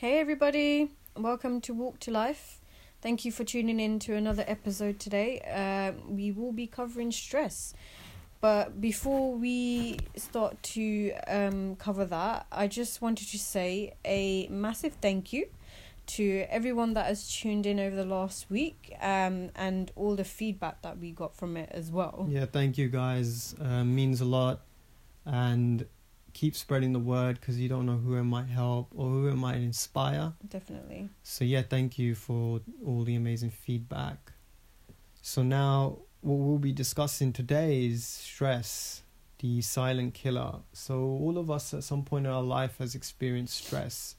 Hey, everybody. Welcome to Walk to Life. Thank you for tuning in to another episode today. Um, we will be covering stress. But before we start to um, cover that, I just wanted to say a massive thank you to everyone that has tuned in over the last week um, and all the feedback that we got from it as well. Yeah, thank you guys. Uh, means a lot. And keep spreading the word because you don't know who it might help or who it might inspire. Definitely. So, yeah, thank you for all the amazing feedback. So, now what we'll be discussing today is stress, the silent killer. So, all of us at some point in our life has experienced stress,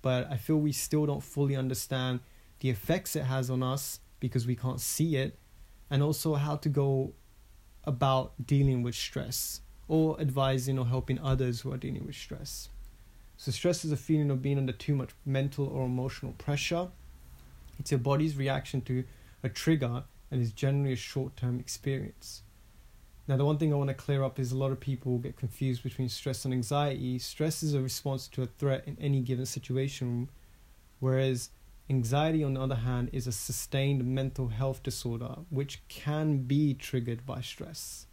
but I feel we still don't fully understand the effects it has on us because we can't see it, and also how to go about dealing with stress or advising or helping others who are dealing with stress. So, stress is a feeling of being under too much mental or emotional pressure. It's your body's reaction to a trigger and is generally a short term experience. Now, the one thing I want to clear up is a lot of people get confused between stress and anxiety. Stress is a response to a threat in any given situation, whereas anxiety, on the other hand, is a sustained mental health disorder which can be triggered by stress.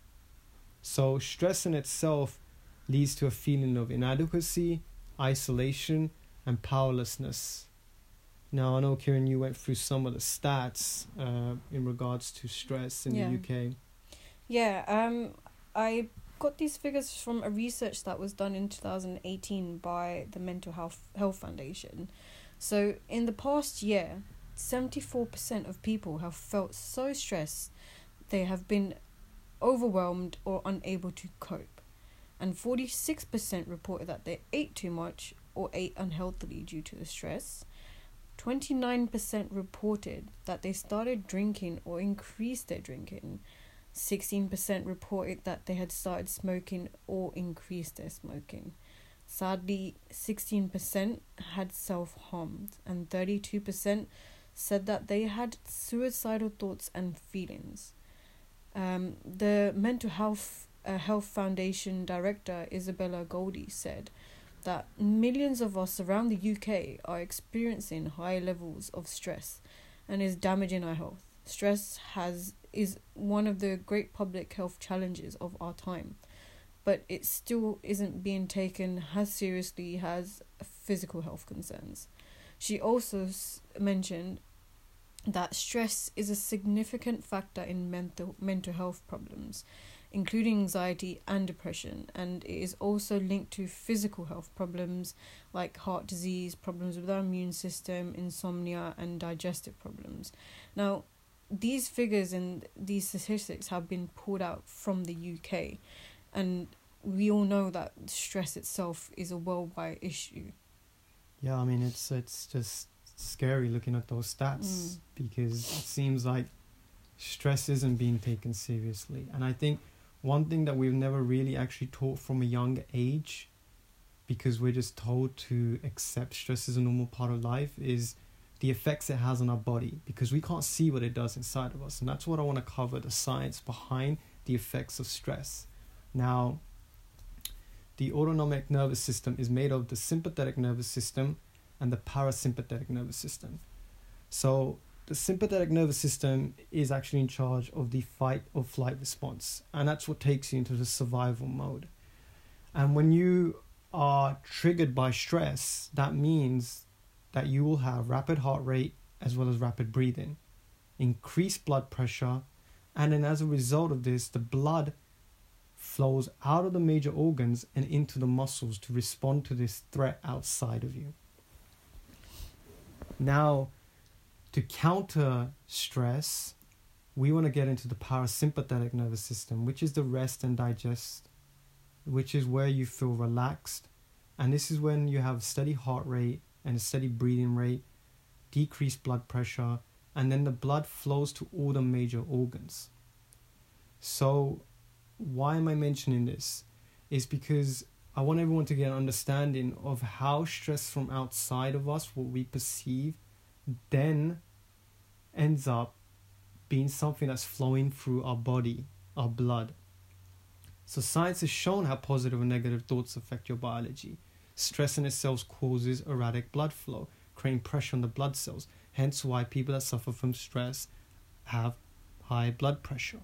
So, stress in itself leads to a feeling of inadequacy, isolation, and powerlessness. Now, I know, Kieran, you went through some of the stats uh, in regards to stress in Yeah. the UK. Yeah, um, I got these figures from a research that was done in 2018 by the Mental Health Health Foundation. So, in the past year, 74% of people have felt so stressed they have been overwhelmed or unable to cope. And 46% reported that they ate too much or ate unhealthily due to the stress. 29% reported that they started drinking or increased their drinking. 16% reported that they had started smoking or increased their smoking. Sadly, 16% had self harmed, and 32% said that they had suicidal thoughts and feelings. Um, the Mental Health uh, Health Foundation director Isabella Goldie said that millions of us around the UK are experiencing high levels of stress and is damaging our health. Stress has is one of the great public health challenges of our time, but it still isn't being taken as seriously as physical health concerns. She also s- mentioned that stress is a significant factor in mental mental health problems, including anxiety and depression, and it is also linked to physical health problems like heart disease, problems with our immune system, insomnia, and digestive problems. Now, these figures and these statistics have been pulled out from the UK, and we all know that stress itself is a worldwide issue. Yeah, I mean it's it's just scary looking at those stats Mm. because it seems like stress isn't being taken seriously. And I think one thing that we've never really actually taught from a young age because we're just told to accept stress as a normal part of life is the effects it has on our body because we can't see what it does inside of us and that's what I want to cover the science behind the effects of stress. Now the autonomic nervous system is made of the sympathetic nervous system and the parasympathetic nervous system. So, the sympathetic nervous system is actually in charge of the fight or flight response, and that's what takes you into the survival mode. And when you are triggered by stress, that means that you will have rapid heart rate as well as rapid breathing, increased blood pressure, and then as a result of this, the blood flows out of the major organs and into the muscles to respond to this threat outside of you. Now, to counter stress, we want to get into the parasympathetic nervous system, which is the rest and digest, which is where you feel relaxed. And this is when you have steady heart rate and a steady breathing rate, decreased blood pressure, and then the blood flows to all the major organs. So, why am I mentioning this? Is because I want everyone to get an understanding of how stress from outside of us, what we perceive, then ends up being something that's flowing through our body, our blood. So, science has shown how positive and negative thoughts affect your biology. Stress in itself causes erratic blood flow, creating pressure on the blood cells. Hence, why people that suffer from stress have high blood pressure.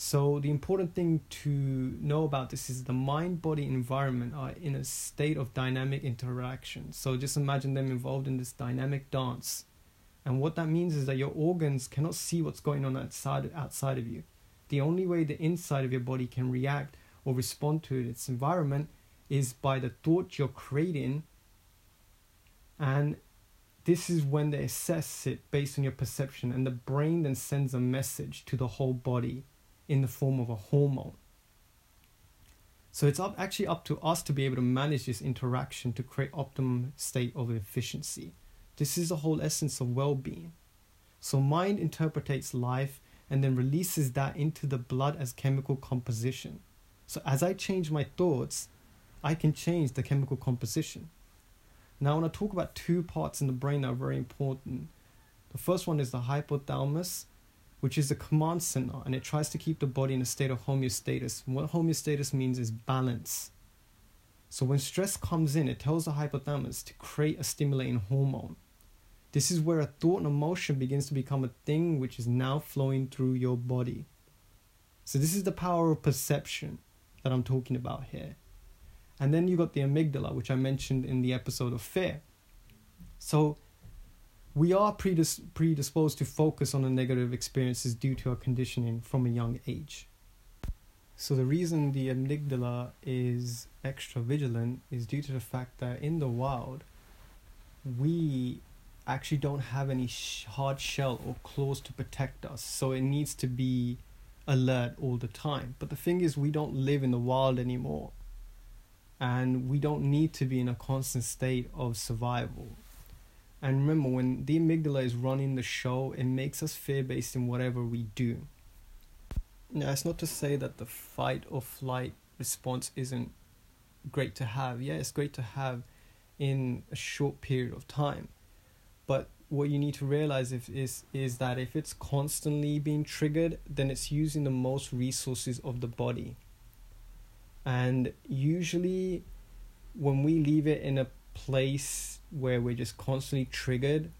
So, the important thing to know about this is the mind body environment are in a state of dynamic interaction. So, just imagine them involved in this dynamic dance. And what that means is that your organs cannot see what's going on outside, outside of you. The only way the inside of your body can react or respond to its environment is by the thought you're creating. And this is when they assess it based on your perception, and the brain then sends a message to the whole body in the form of a hormone. So it's up, actually up to us to be able to manage this interaction to create optimum state of efficiency. This is the whole essence of well-being. So mind interprets life and then releases that into the blood as chemical composition. So as I change my thoughts, I can change the chemical composition. Now, I want to talk about two parts in the brain that are very important. The first one is the hypothalamus, which is the command center, and it tries to keep the body in a state of homeostasis. What homeostasis means is balance. So when stress comes in, it tells the hypothalamus to create a stimulating hormone. This is where a thought and emotion begins to become a thing which is now flowing through your body. So this is the power of perception that I'm talking about here. And then you got the amygdala, which I mentioned in the episode of fear. So we are predis- predisposed to focus on the negative experiences due to our conditioning from a young age. So, the reason the amygdala is extra vigilant is due to the fact that in the wild, we actually don't have any sh- hard shell or claws to protect us. So, it needs to be alert all the time. But the thing is, we don't live in the wild anymore. And we don't need to be in a constant state of survival and remember, when the amygdala is running the show, it makes us fear based in whatever we do. Now, it's not to say that the fight or flight response isn't great to have. Yeah, it's great to have in a short period of time. But what you need to realize if, is is that if it's constantly being triggered, then it's using the most resources of the body. And usually, when we leave it in a place where we're just constantly triggered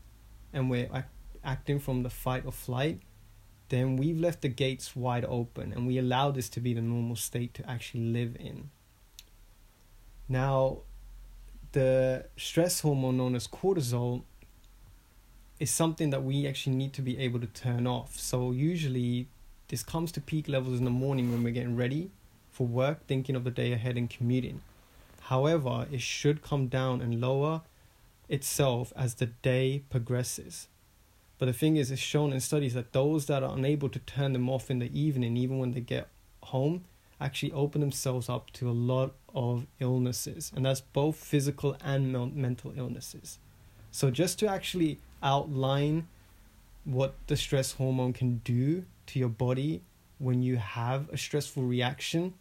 and we're act- acting from the fight or flight, then we've left the gates wide open and we allow this to be the normal state to actually live in. Now, the stress hormone known as cortisol is something that we actually need to be able to turn off. So, usually, this comes to peak levels in the morning when we're getting ready for work, thinking of the day ahead, and commuting. However, it should come down and lower itself as the day progresses. But the thing is, it's shown in studies that those that are unable to turn them off in the evening, even when they get home, actually open themselves up to a lot of illnesses. And that's both physical and mental illnesses. So, just to actually outline what the stress hormone can do to your body when you have a stressful reaction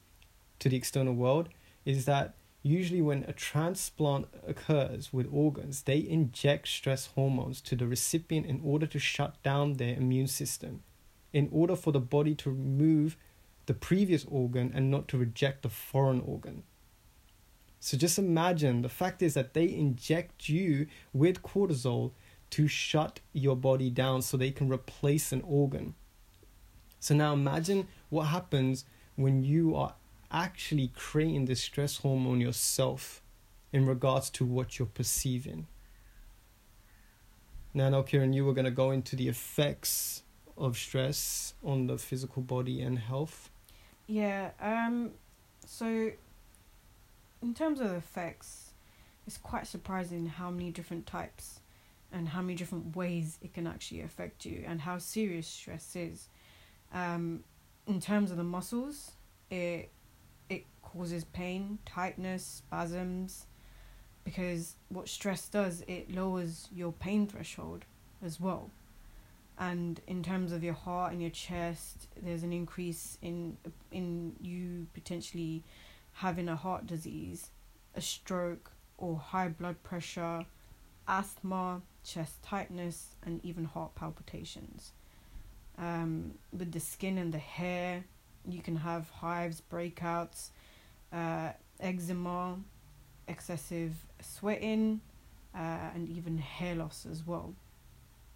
to the external world, is that Usually, when a transplant occurs with organs, they inject stress hormones to the recipient in order to shut down their immune system, in order for the body to remove the previous organ and not to reject the foreign organ. So just imagine the fact is that they inject you with cortisol to shut your body down so they can replace an organ. So now imagine what happens when you are actually creating the stress hormone yourself in regards to what you're perceiving. Now, now, Kieran, you were going to go into the effects of stress on the physical body and health. Yeah. Um. So, in terms of effects, it's quite surprising how many different types and how many different ways it can actually affect you and how serious stress is. Um, in terms of the muscles, it causes pain, tightness, spasms, because what stress does, it lowers your pain threshold as well. And in terms of your heart and your chest, there's an increase in in you potentially having a heart disease, a stroke, or high blood pressure, asthma, chest tightness, and even heart palpitations. Um, with the skin and the hair, you can have hives, breakouts, uh, eczema, excessive sweating, uh, and even hair loss as well.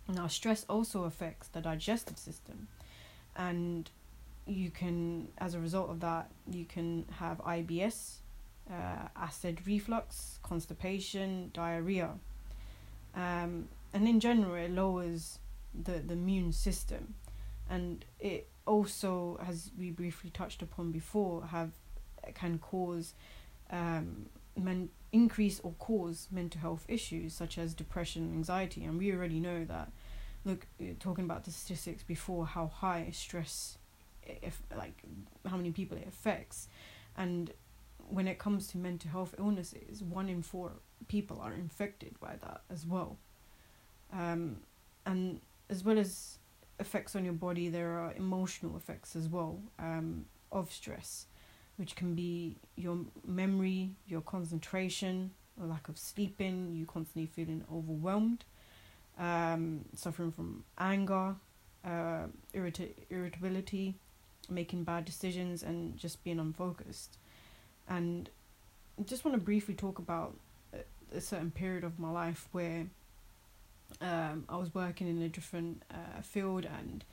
Now, stress also affects the digestive system, and you can, as a result of that, you can have IBS, uh, acid reflux, constipation, diarrhea. Um, and in general, it lowers the, the immune system. And it also, as we briefly touched upon before, have can cause um, men, increase or cause mental health issues such as depression anxiety. And we already know that, look, talking about the statistics before, how high stress, if like how many people it affects. And when it comes to mental health illnesses, one in four people are infected by that as well. Um, and as well as effects on your body, there are emotional effects as well um, of stress, which can be your memory, your concentration, or lack of sleeping, you constantly feeling overwhelmed, um, suffering from anger, uh, irrita- irritability, making bad decisions, and just being unfocused. And I just want to briefly talk about a, a certain period of my life where um, I was working in a different uh, field and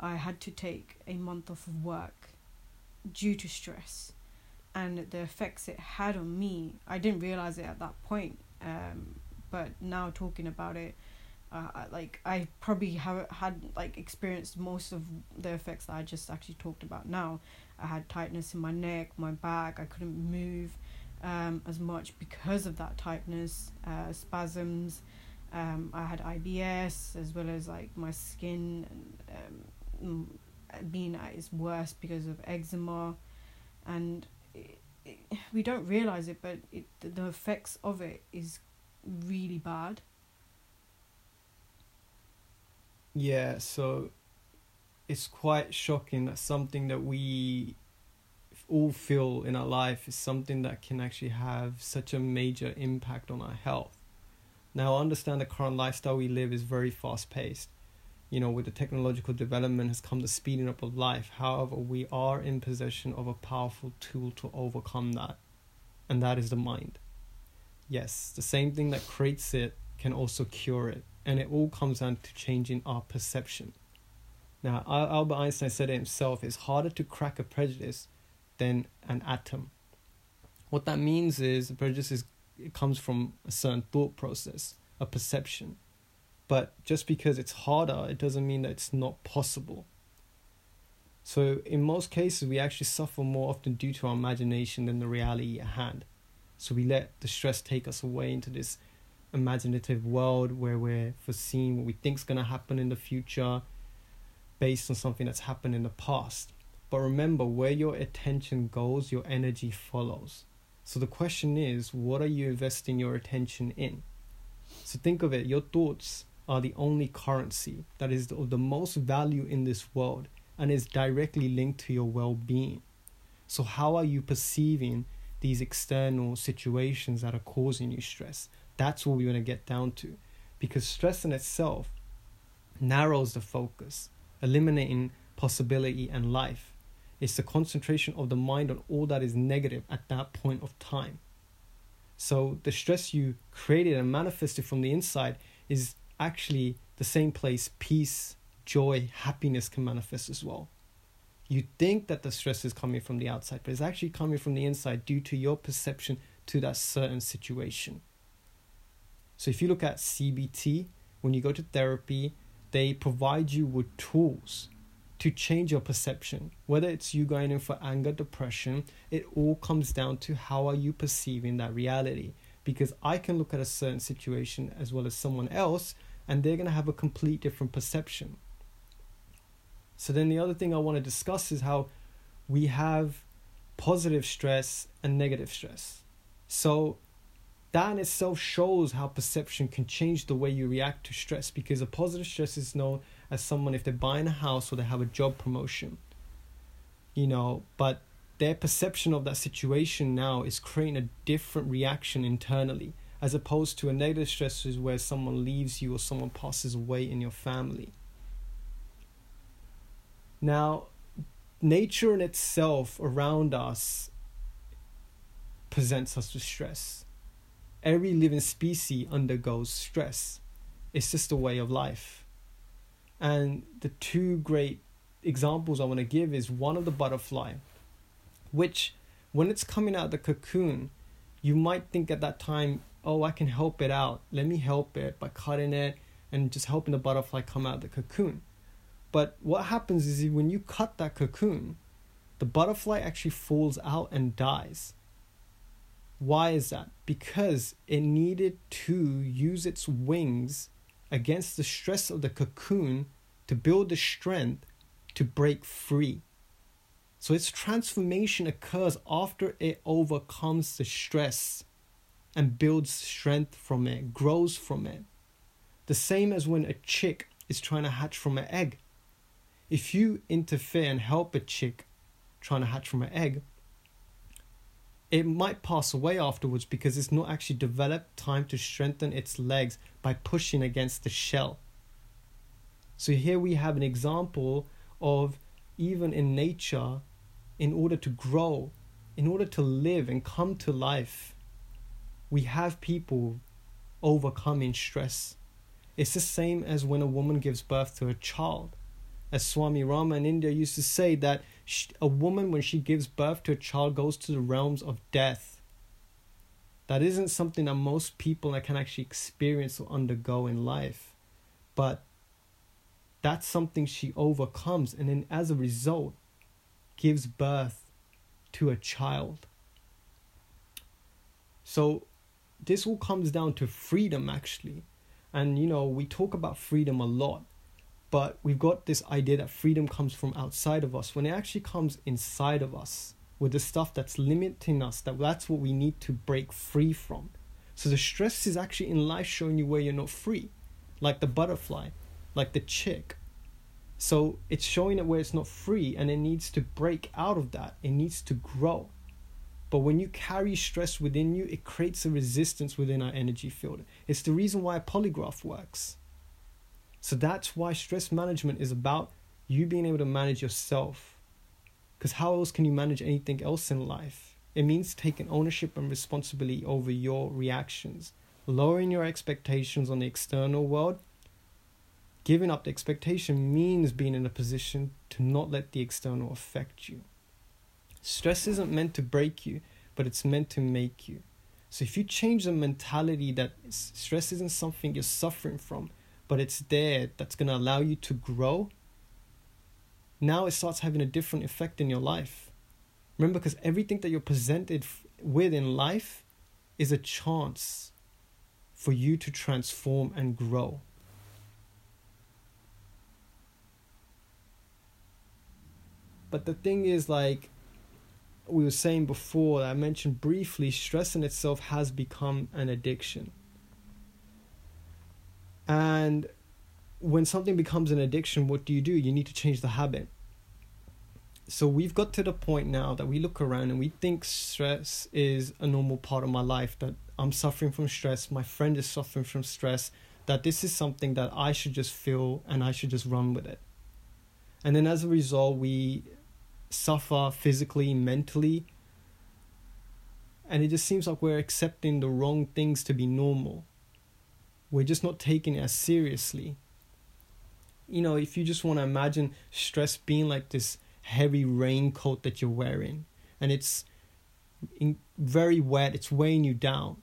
I had to take a month off of work due to stress and the effects it had on me. I didn't realize it at that point, um, but now talking about it, uh, I, like I probably have had like experienced most of the effects that I just actually talked about now. I had tightness in my neck, my back. I couldn't move um, as much because of that tightness, uh, spasms. Um, I had IBS as well as like my skin um, being at its worst because of eczema, and it, it, we don't realize it, but it the effects of it is really bad. Yeah, so it's quite shocking that something that we all feel in our life is something that can actually have such a major impact on our health. Now, I understand the current lifestyle we live is very fast paced. You know, with the technological development has come the speeding up of life. However, we are in possession of a powerful tool to overcome that, and that is the mind. Yes, the same thing that creates it can also cure it, and it all comes down to changing our perception. Now, Albert Einstein said it himself it's harder to crack a prejudice than an atom. What that means is a prejudice is, it comes from a certain thought process, a perception. But just because it's harder, it doesn't mean that it's not possible. So, in most cases, we actually suffer more often due to our imagination than the reality at hand. So, we let the stress take us away into this imaginative world where we're foreseeing what we think is going to happen in the future based on something that's happened in the past. But remember, where your attention goes, your energy follows. So the question is, what are you investing your attention in? So think of it, your thoughts are the only currency that is of the most value in this world and is directly linked to your well being. So, how are you perceiving these external situations that are causing you stress? That's what we want to get down to. Because stress in itself narrows the focus eliminating possibility and life. It's the concentration of the mind on all that is negative at that point of time. So the stress you created and manifested from the inside is actually the same place peace, joy, happiness can manifest as well. You think that the stress is coming from the outside, but it's actually coming from the inside due to your perception to that certain situation. So if you look at CBT, when you go to therapy, they provide you with tools to change your perception. Whether it's you going in for anger depression it all comes down to how are you perceiving that reality. Because i can look at a certain situation as well as someone else and they're going to have a complete different perception. So then the other thing i want to discuss is how we have positive stress and negative stress. So that in itself shows how perception can change the way you react to stress because a positive stress is known as someone if they're buying a house or they have a job promotion you know but their perception of that situation now is creating a different reaction internally as opposed to a negative stress is where someone leaves you or someone passes away in your family now nature in itself around us presents us with stress every living species undergoes stress. It's just a way of life. And the two great examples I want to give is one of the butterfly, which when it's coming out of the cocoon, you might think at that time, oh, I can help it out. Let me help it by cutting it and just helping the butterfly come out of the cocoon. But what happens is when you cut that cocoon, the butterfly actually falls out and dies. Why is that? Because it needed to use its wings against the stress of the cocoon to build the strength to break free. So its transformation occurs after it overcomes the stress and builds strength from it, grows from it. The same as when a chick is trying to hatch from an egg. If you interfere and help a chick trying to hatch from an egg, it might pass away afterwards because it's not actually developed time to strengthen its legs by pushing against the shell. So here we have an example of even in nature, in order to grow, in order to live and come to life, we have people overcoming stress. It's the same as when a woman gives birth to a child. As Swami Rama in India used to say, that a woman, when she gives birth to a child, goes to the realms of death. That isn't something that most people can actually experience or undergo in life. But that's something she overcomes, and then as a result, gives birth to a child. So, this all comes down to freedom, actually. And you know, we talk about freedom a lot, but we've got this idea that freedom comes from outside of us when it actually comes inside of us with the stuff that's limiting us, that that's what we need to break free from. So the stress is actually in life showing you where you're not free, like the butterfly, like the chick. So it's showing it where it's not free and it needs to break out of that. It needs to grow. But when you carry stress within you, it creates a resistance within our energy field. It's the reason why a polygraph works. So that's why stress management is about you being able to manage yourself. Because how else can you manage anything else in life? It means taking ownership and responsibility over your reactions, lowering your expectations on the external world. Giving up the expectation means being in a position to not let the external affect you. Stress isn't meant to break you, but it's meant to make you. So if you change the mentality that stress isn't something you're suffering from, but it's there that's going to allow you to grow, now it starts having a different effect in your life. Remember, because everything that you're presented with in life is a chance for you to transform and grow. But the thing is, like, we were saying before, I mentioned briefly, stress in itself has become an addiction. And when something becomes an addiction, what do you do? You need to change the habit. So we've got to the point now that we look around and we think stress is a normal part of my life, that I'm suffering from stress, my friend is suffering from stress, that this is something that I should just feel and I should just run with it. And then as a result, we suffer physically, mentally. And it just seems like we're accepting the wrong things to be normal. We're just not taking it as seriously. You know, if you just want to imagine stress being like this heavy raincoat that you're wearing, and it's very wet, it's weighing you down.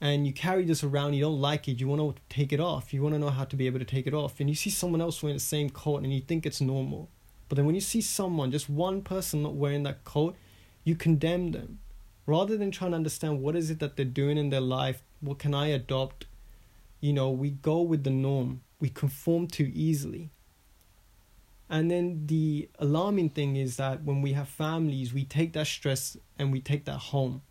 And you carry this around, you don't like it, you want to take it off, you want to know how to be able to take it off. And you see someone else wearing the same coat and you think it's normal but then when you see someone, just one person not wearing that coat, you condemn them. Rather than trying to understand what is it that they're doing in their life, what can I adopt? You know, we go with the norm. We conform too easily. And then the alarming thing is that when we have families, we take that stress and we take that home.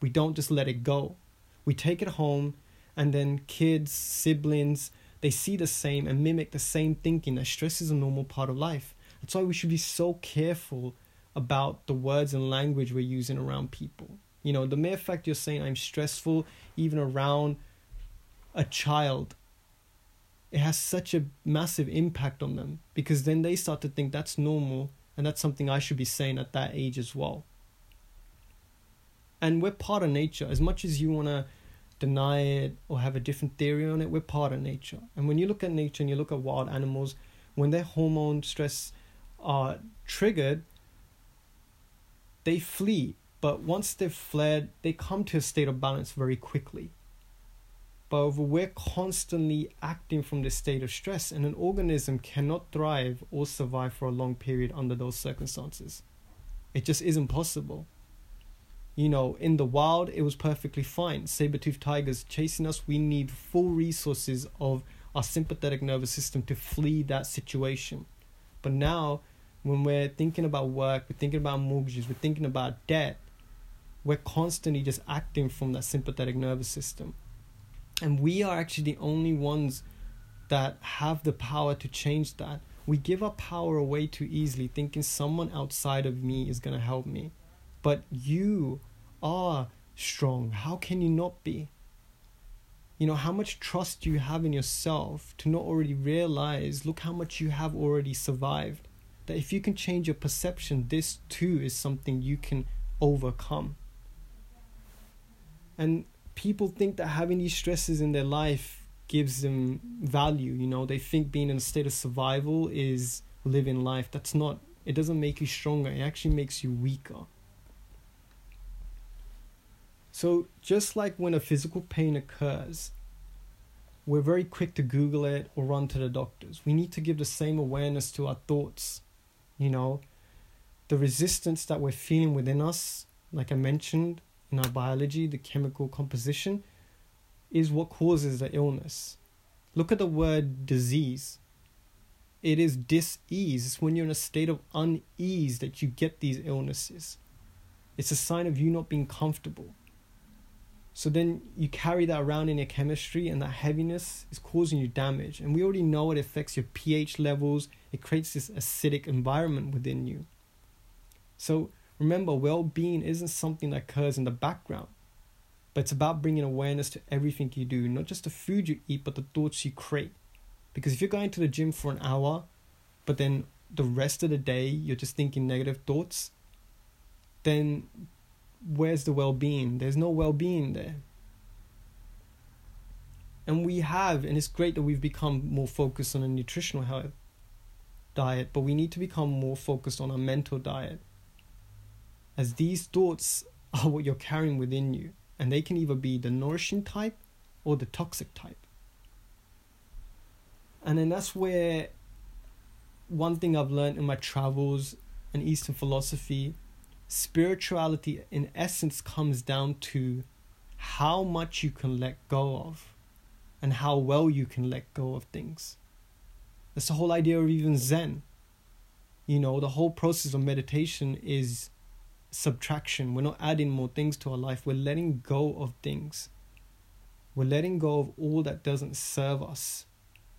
We don't just let it go. We take it home, and then kids, siblings, they see the same and mimic the same thinking that stress is a normal part of life. That's why we should be so careful about the words and language we're using around people. You know, the mere fact you're saying I'm stressful, even around a child, it has such a massive impact on them because then they start to think that's normal and that's something I should be saying at that age as well. And we're part of nature. As much as you want to deny it or have a different theory on it. We're part of nature. And when you look at nature and you look at wild animals, when their hormone stress are triggered, they flee. But once they've fled, they come to a state of balance very quickly. But we're constantly acting from this state of stress, and an organism cannot thrive or survive for a long period under those circumstances. It just isn't possible. You know, in the wild, it was perfectly fine. Saber toothed tigers chasing us, we need full resources of our sympathetic nervous system to flee that situation. But now, when we're thinking about work, we're thinking about mortgages, we're thinking about debt, we're constantly just acting from that sympathetic nervous system. And we are actually the only ones that have the power to change that. We give our power away too easily, thinking someone outside of me is going to help me. But you are strong. How can you not be? You know, how much trust do you have in yourself to not already realize, look how much you have already survived. That if you can change your perception, this too is something you can overcome. And people think that having these stresses in their life gives them value. You know, they think being in a state of survival is living life. That's not, it doesn't make you stronger, it actually makes you weaker. So, just like when a physical pain occurs, we're very quick to Google it or run to the doctors. We need to give the same awareness to our thoughts. You know, the resistance that we're feeling within us, like I mentioned in our biology, the chemical composition, is what causes the illness. Look at the word disease. It is dis-ease. It's when you're in a state of unease that you get these illnesses. It's a sign of you not being comfortable. So then you carry that around in your chemistry, and that heaviness is causing you damage. And we already know it affects your pH levels, it creates this acidic environment within you. So remember, well being isn't something that occurs in the background, but it's about bringing awareness to everything you do, not just the food you eat, but the thoughts you create. Because if you're going to the gym for an hour, but then the rest of the day you're just thinking negative thoughts, then where's the well being? There's no well being there. And we have, and it's great that we've become more focused on a nutritional health diet, but we need to become more focused on a mental diet. As these thoughts are what you're carrying within you, and they can either be the nourishing type or the toxic type. And then that's where one thing I've learned in my travels and Eastern philosophy spirituality in essence comes down to how much you can let go of and how well you can let go of things. That's the whole idea of even Zen. You know, the whole process of meditation is subtraction. We're not adding more things to our life, we're letting go of things. We're letting go of all that doesn't serve us.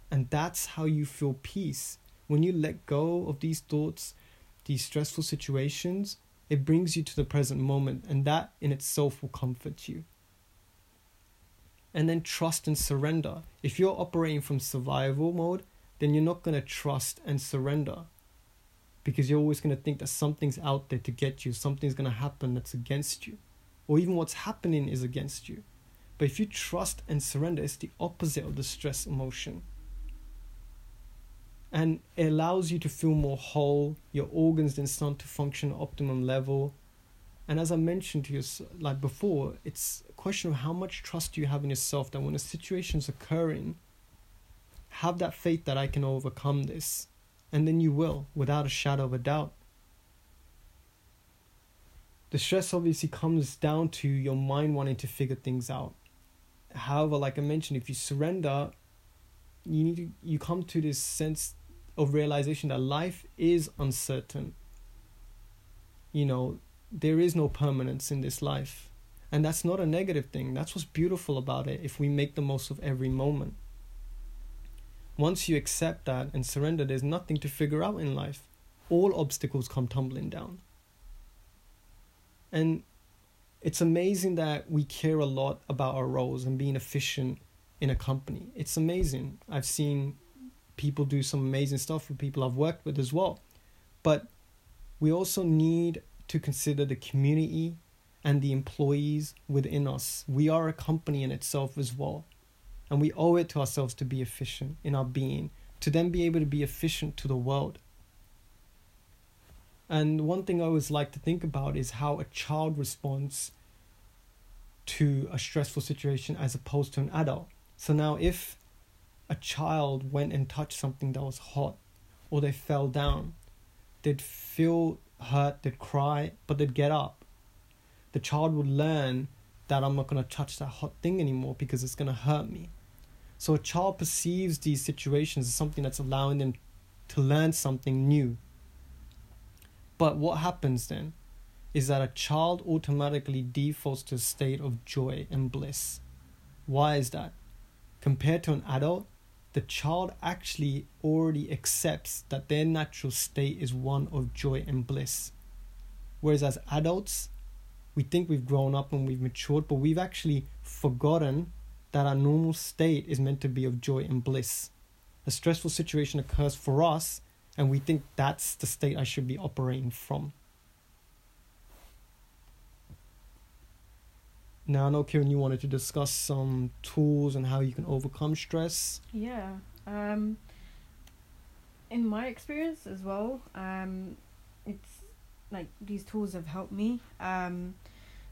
And that's how you feel peace. When you let go of these thoughts, these stressful situations, it brings you to the present moment, and that in itself will comfort you. And then trust and surrender. If you're operating from survival mode, then you're not going to trust and surrender because you're always going to think that something's out there to get you, something's going to happen that's against you, or even what's happening is against you. But if you trust and surrender, it's the opposite of the stress emotion and it allows you to feel more whole. Your organs then start to function at optimum level. And as I mentioned to you, like before, it's a question of how much trust you have in yourself that when a situation's occurring, have that faith that I can overcome this. And then you will, without a shadow of a doubt. The stress obviously comes down to your mind wanting to figure things out. However, like I mentioned, if you surrender, you need to you come to this sense of realization that life is uncertain. You know, there is no permanence in this life. And that's not a negative thing. That's what's beautiful about it if we make the most of every moment. Once you accept that and surrender, there's nothing to figure out in life. All obstacles come tumbling down. And it's amazing that we care a lot about our roles and being efficient in a company. It's amazing. I've seen people do some amazing stuff with people I've worked with as well. But we also need to consider the community and the employees within us. We are a company in itself as well. And we owe it to ourselves to be efficient in our being, to then be able to be efficient to the world. And one thing I always like to think about is how a child responds to a stressful situation as opposed to an adult. So now, if a child went and touched something that was hot or they fell down, they'd feel hurt, they'd cry, but they'd get up. The child would learn that I'm not going to touch that hot thing anymore because it's going to hurt me. So a child perceives these situations as something that's allowing them to learn something new. But what happens then is that a child automatically defaults to a state of joy and bliss. Why is that? Compared to an adult, the child actually already accepts that their natural state is one of joy and bliss. Whereas as adults, we think we've grown up and we've matured, but we've actually forgotten that our normal state is meant to be of joy and bliss. A stressful situation occurs for us, and we think that's the state I should be operating from. Now, I know, Kieran, you wanted to discuss some tools and how you can overcome stress. Yeah. Um, in my experience as well, um, it's like these tools have helped me. Um,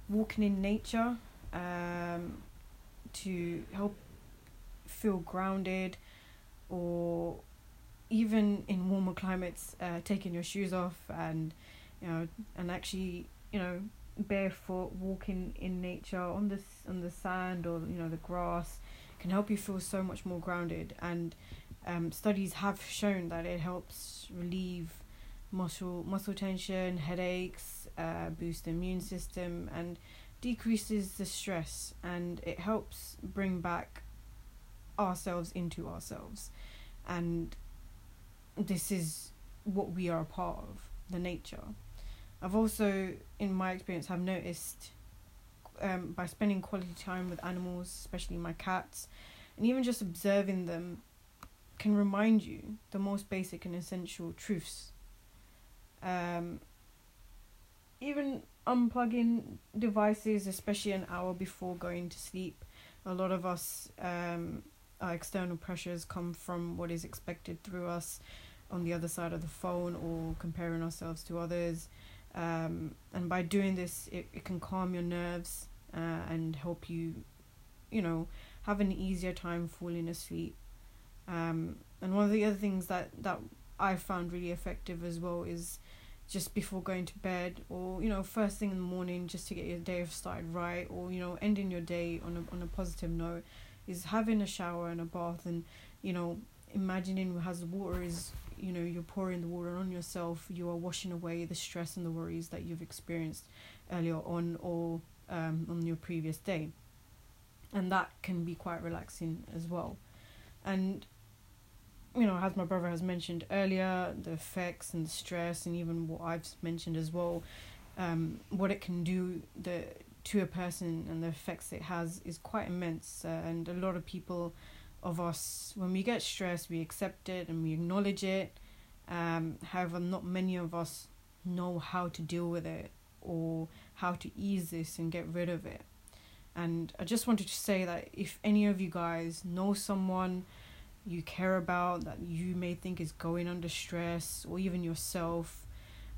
walking in nature um, to help feel grounded, or even in warmer climates, uh, taking your shoes off and you know, and actually you know barefoot walking in nature on the on the sand or you know the grass can help you feel so much more grounded. And um, studies have shown that it helps relieve muscle muscle tension headaches uh, boost the immune system and decreases the stress and it helps bring back ourselves into ourselves and this is what we are a part of the nature I've also, in my experience, have noticed um, by spending quality time with animals, especially my cats, and even just observing them, can remind you the most basic and essential truths. Um, even unplugging devices, especially an hour before going to sleep, a lot of us, um, our external pressures come from what is expected through us on the other side of the phone or comparing ourselves to others. Um, and by doing this it, it can calm your nerves uh, and help you you know have an easier time falling asleep. Um, and one of the other things that that I found really effective as well is just before going to bed or you know first thing in the morning just to get your day started right or you know ending your day on a on a positive note is having a shower and a bath and you know imagining as the water is you know you're pouring the water on yourself you are washing away the stress and the worries that you've experienced earlier on or um, on your previous day. And that can be quite relaxing as well. And you know as my brother has mentioned earlier the effects and the stress and even what i've mentioned as well um, what it can do the to a person and the effects it has is quite immense. Uh, and a lot of people of us when we get stressed we accept it and we acknowledge it. Um, however not many of us know how to deal with it or how to ease this and get rid of it. And i just wanted to say that if any of you guys know someone you care about that you may think is going under stress or even yourself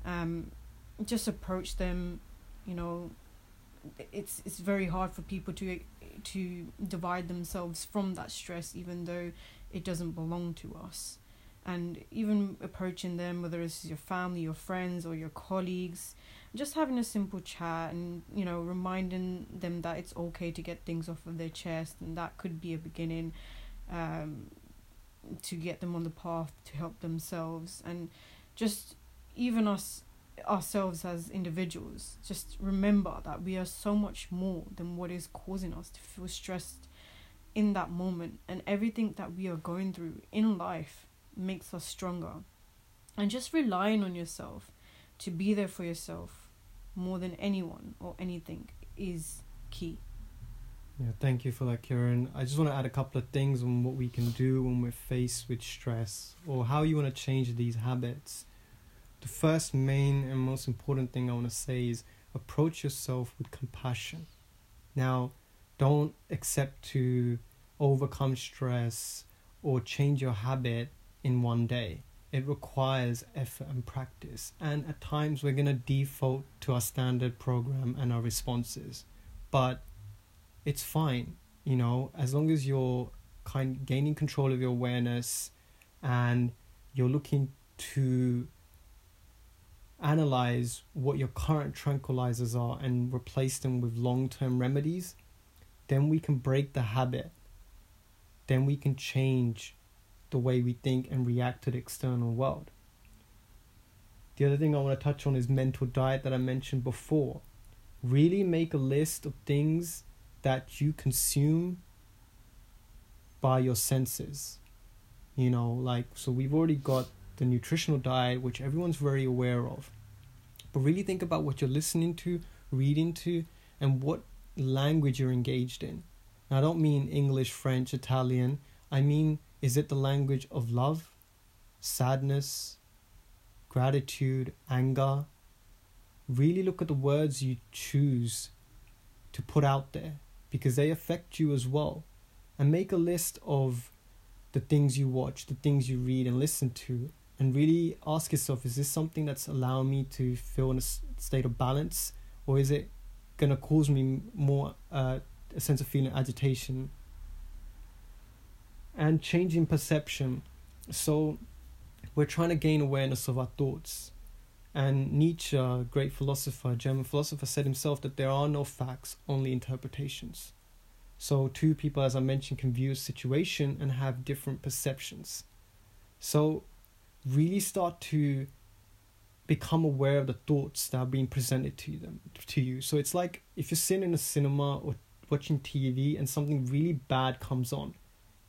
um, just approach them you know. It's it's very hard for people to to divide themselves from that stress even though it doesn't belong to us. And even approaching them whether it's your family your friends or your colleagues just having a simple chat and you know reminding them that it's okay to get things off of their chest and that could be a beginning. Um, to get them on the path to help themselves and just even us ourselves as individuals. Just remember that we are so much more than what is causing us to feel stressed in that moment, and everything that we are going through in life makes us stronger. And just relying on yourself to be there for yourself more than anyone or anything is key. Yeah, thank you for that, Kieran. I just want to add a couple of things on what we can do when we're faced with stress or how you want to change these habits the first main and most important thing I want to say is approach yourself with compassion. Now, don't accept to overcome stress or change your habit in one day. It requires effort and practice. And at times, we're going to default to our standard program and our responses. But it's fine, you know, as long as you're kind of gaining control of your awareness and you're looking to analyze what your current tranquilizers are and replace them with long-term remedies then we can break the habit then we can change the way we think and react to the external world. The other thing I want to touch on is mental diet that I mentioned before. Really make a list of things that you consume by your senses. You know, like, so we've already got the nutritional diet, which everyone's very aware of. But really think about what you're listening to, reading to, and what language you're engaged in. Now, I don't mean English, French, Italian. I mean, is it the language of love, sadness, gratitude, anger? Really look at the words you choose to put out there because they affect you as well. And make a list of the things you watch, the things you read and listen to, and really ask yourself is this something that's allowing me to feel in a state of balance, or is it going to cause me more uh, a sense of feeling agitation and changing perception. So we're trying to gain awareness of our thoughts. And Nietzsche, a great philosopher, German philosopher, said himself that there are no facts, only interpretations. So two people, as I mentioned, can view a situation and have different perceptions. So really start to become aware of the thoughts that are being presented to them to you. So it's like if you're sitting in a cinema or watching TV and something really bad comes on,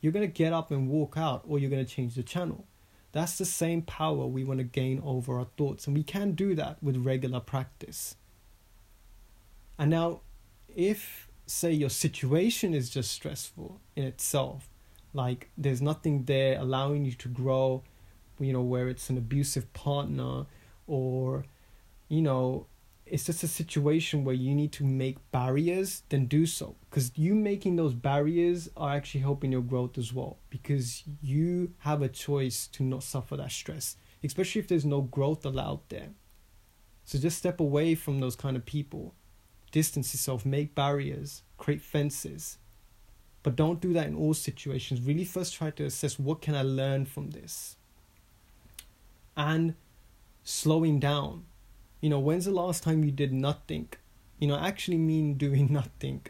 you're to get up and walk out or you're to change the channel. That's the same power we want to gain over our thoughts, and we can do that with regular practice. And now, if, say, your situation is just stressful in itself, like there's nothing there allowing you to grow, you know, where it's an abusive partner or, you know, it's just a situation where you need to make barriers, then do so. Because you making those barriers are actually helping your growth as well. Because you have a choice to not suffer that stress, especially if there's no growth allowed there. So just step away from those kind of people. Distance yourself, make barriers, create fences. But don't do that in all situations. Really first try to assess what can I learn from this. And slowing down you know, when's the last time you did nothing? You know, actually mean doing nothing.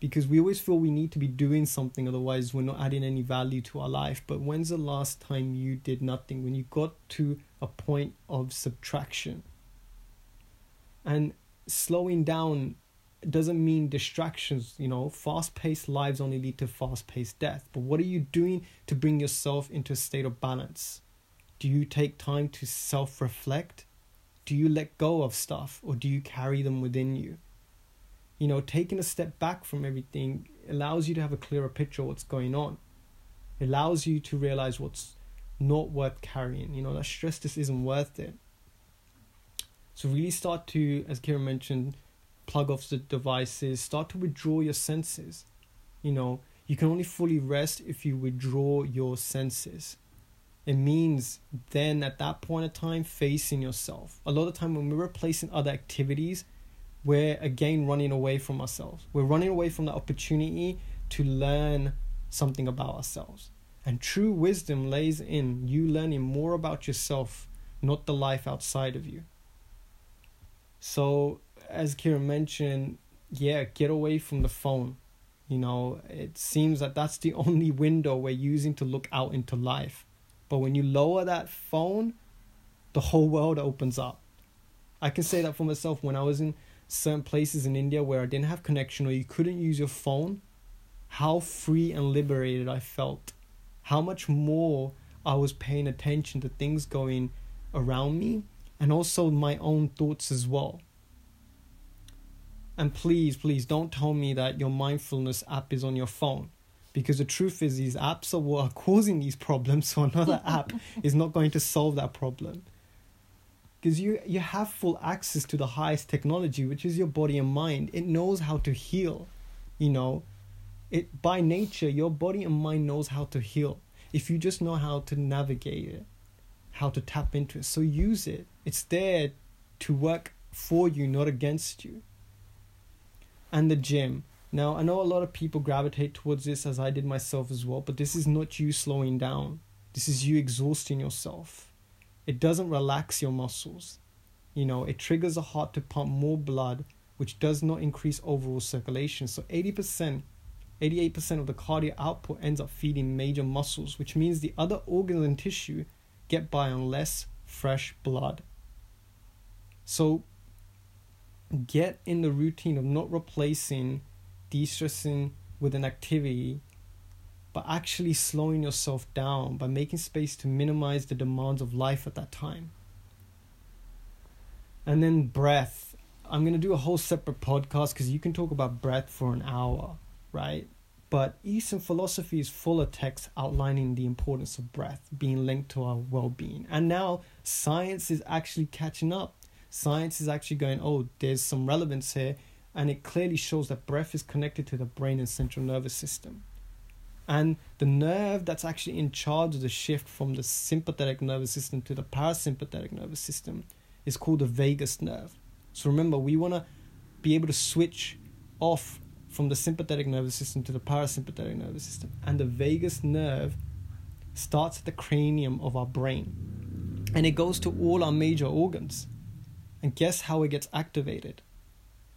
Because we always feel we need to be doing something, otherwise, we're not adding any value to our life. But when's the last time you did nothing? When you got to a point of subtraction. And slowing down doesn't mean distractions, you know, fast paced lives only lead to fast paced death. But what are you doing to bring yourself into a state of balance? Do you take time to self reflect? Do you let go of stuff or do you carry them within you? You know, taking a step back from everything allows you to have a clearer picture of what's going on. It allows you to realize what's not worth carrying. You know, that stress just isn't worth it. So really start to, as Kira mentioned, plug off the devices, start to withdraw your senses. You know, you can only fully rest if you withdraw your senses it means then at that point of time facing yourself. A lot of time when we're replacing other activities we're again running away from ourselves. We're running away from the opportunity to learn something about ourselves. And true wisdom lays in you learning more about yourself not the life outside of you. So as kira mentioned yeah get away from the phone. You know it seems that that's the only window we're using to look out into life but when you lower that phone, the whole world opens up. I can say that for myself when I was in certain places in India where I didn't have connection or you couldn't use your phone, how free and liberated I felt. How much more I was paying attention to things going around me and also my own thoughts as well. And please, please don't tell me that your mindfulness app is on your phone because the truth is these apps are what are causing these problems so another app is not going to solve that problem. Because you you have full access to the highest technology which is your body and mind. It knows how to heal you know. It by nature your body and mind knows how to heal if you just know how to navigate it how to tap into it. So use it. It's there to work for you not against you. And the gym now i know a lot of people gravitate towards this as i did myself as well but this is not you slowing down this is you exhausting yourself it doesn't relax your muscles. You know, it triggers the heart to pump more blood, which does not increase overall circulation. So 80%, 88% of the cardio output ends up feeding major muscles, which means the other organs and tissue get by on less fresh blood. So get in the routine of not replacing de stressing with an activity but actually slowing yourself down by making space to minimize the demands of life at that time. And then breath. I'm going to do a whole separate podcast because you can talk about breath for an hour, right? But Eastern philosophy is full of texts outlining the importance of breath being linked to our well being. And now science is actually catching up. Science is actually going, oh, there's some relevance here. And it clearly shows that breath is connected to the brain and central nervous system. And the nerve that's actually in charge of the shift from the sympathetic nervous system to the parasympathetic nervous system is called the vagus nerve. So remember, we want to be able to switch off from the sympathetic nervous system to the parasympathetic nervous system. And the vagus nerve starts at the cranium of our brain. And it goes to all our major organs. And guess how it gets activated?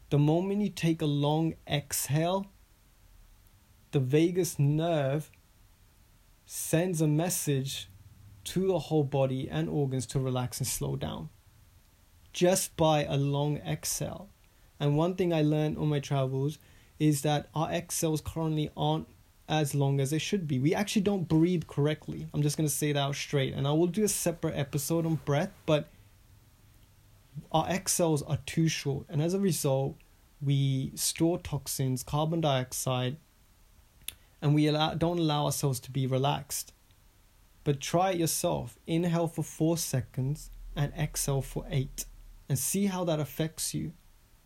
The moment you take a long exhale, the vagus nerve sends a message to the whole body and organs to relax and slow down just by a long exhale. And one thing I learned on my travels is that our exhales currently aren't as long as they should be. We actually don't breathe correctly. I'm just going to say that out straight. And I will do a separate episode on breath, but our exhales are too short. And as a result, we store toxins, carbon dioxide, and we allow, don't allow ourselves to be relaxed. But try it yourself. Inhale for four seconds and exhale for eight, and see how that affects you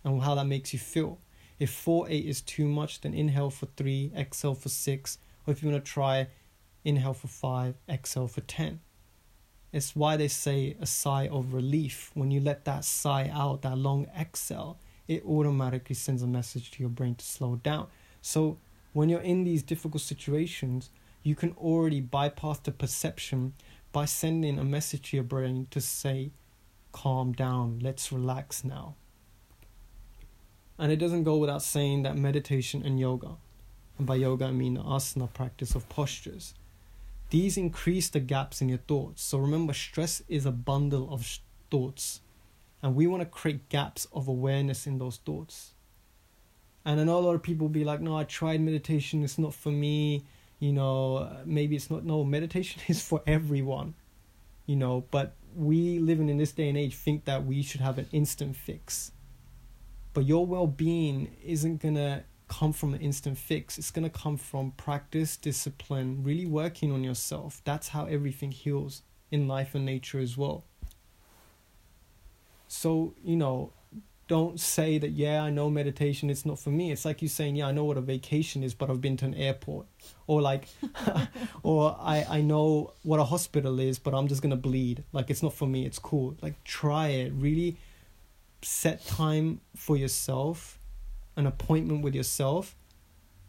and how that makes you feel. If four eight is too much, then inhale for three, exhale for six, or if you want to try, inhale for five, exhale for ten. It's why they say a sigh of relief. When you let that sigh out, that long exhale, it automatically sends a message to your brain to slow down. So when you're in these difficult situations, you can already bypass the perception by sending a message to your brain to say, calm down, let's relax now. And it doesn't go without saying that meditation and yoga, and by yoga I mean the asana practice of postures, these increase the gaps in your thoughts. So remember, stress is a bundle of thoughts, and we want to create gaps of awareness in those thoughts. And I know a lot of people be like, no, I tried meditation, it's not for me. You know, uh, maybe it's not. No, meditation is for everyone. You know, but we living in this day and age think that we should have an instant fix. But your well being isn't to come from an instant fix. It's going to come from practice, discipline, really working on yourself. That's how everything heals in life and nature as well. So, you know, don't say that yeah i know meditation it's not for me. It's like you saying yeah i know what a vacation is but i've been to an airport. Or like or i i know what a hospital is but i'm just gonna bleed. Like it's not for me. It's cool. Like try it. Really set time for yourself an appointment with yourself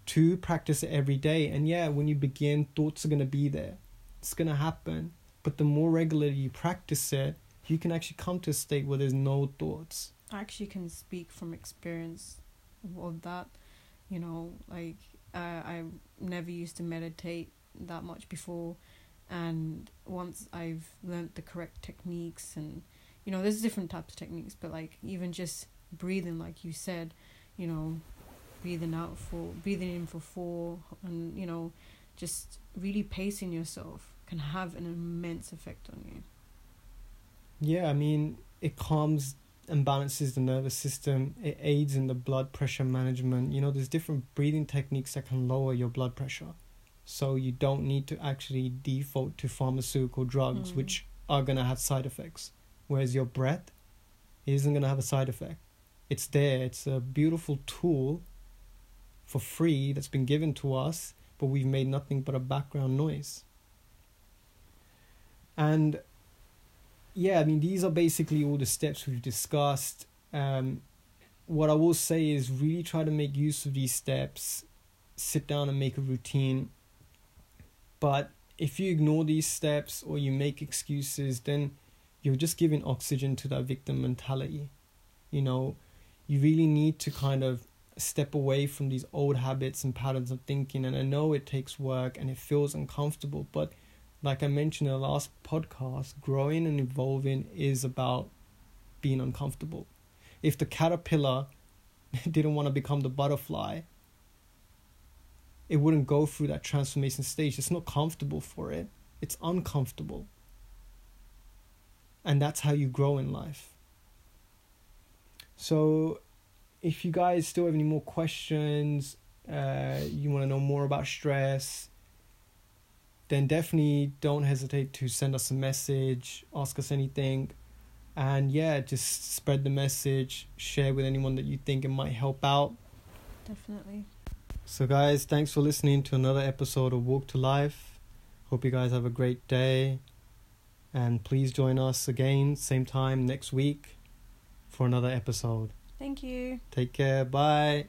to practice it every day. And yeah when you begin thoughts are gonna be there. It's gonna happen. But the more regularly you practice it you can actually come to a state where there's no thoughts. I actually can speak from experience of that. You know, like uh, I never used to meditate that much before, and once I've learned the correct techniques and you know, there's different types of techniques, but like even just breathing, like you said, you know, breathing out for breathing in for four, and you know, just really pacing yourself can have an immense effect on you. Yeah, I mean, it calms and balances the nervous system. It aids in the blood pressure management. You know, there's different breathing techniques that can lower your blood pressure. So you don't need to actually default to pharmaceutical drugs, mm. which are going to have side effects. Whereas your breath isn't going to have a side effect. It's there. It's a beautiful tool for free that's been given to us, but we've made nothing but a background noise. And yeah, I mean, these are basically all the steps we've discussed. Um, what I will say is really try to make use of these steps, sit down and make a routine. But if you ignore these steps or you make excuses, then you're just giving oxygen to that victim mentality. You know, you really need to kind of step away from these old habits and patterns of thinking. And I know it takes work and it feels uncomfortable, but like I mentioned in the last podcast, growing and evolving is about being uncomfortable. If the caterpillar didn't want to become the butterfly, it wouldn't go through that transformation stage. It's not comfortable for it, it's uncomfortable. And that's how you grow in life. So, if you guys still have any more questions, uh, you want to know more about stress, then definitely don't hesitate to send us a message, ask us anything. And yeah, just spread the message, share with anyone that you think it might help out. Definitely. So, guys, thanks for listening to another episode of Walk to Life. Hope you guys have a great day. And please join us again, same time next week, for another episode. Thank you. Take care. Bye.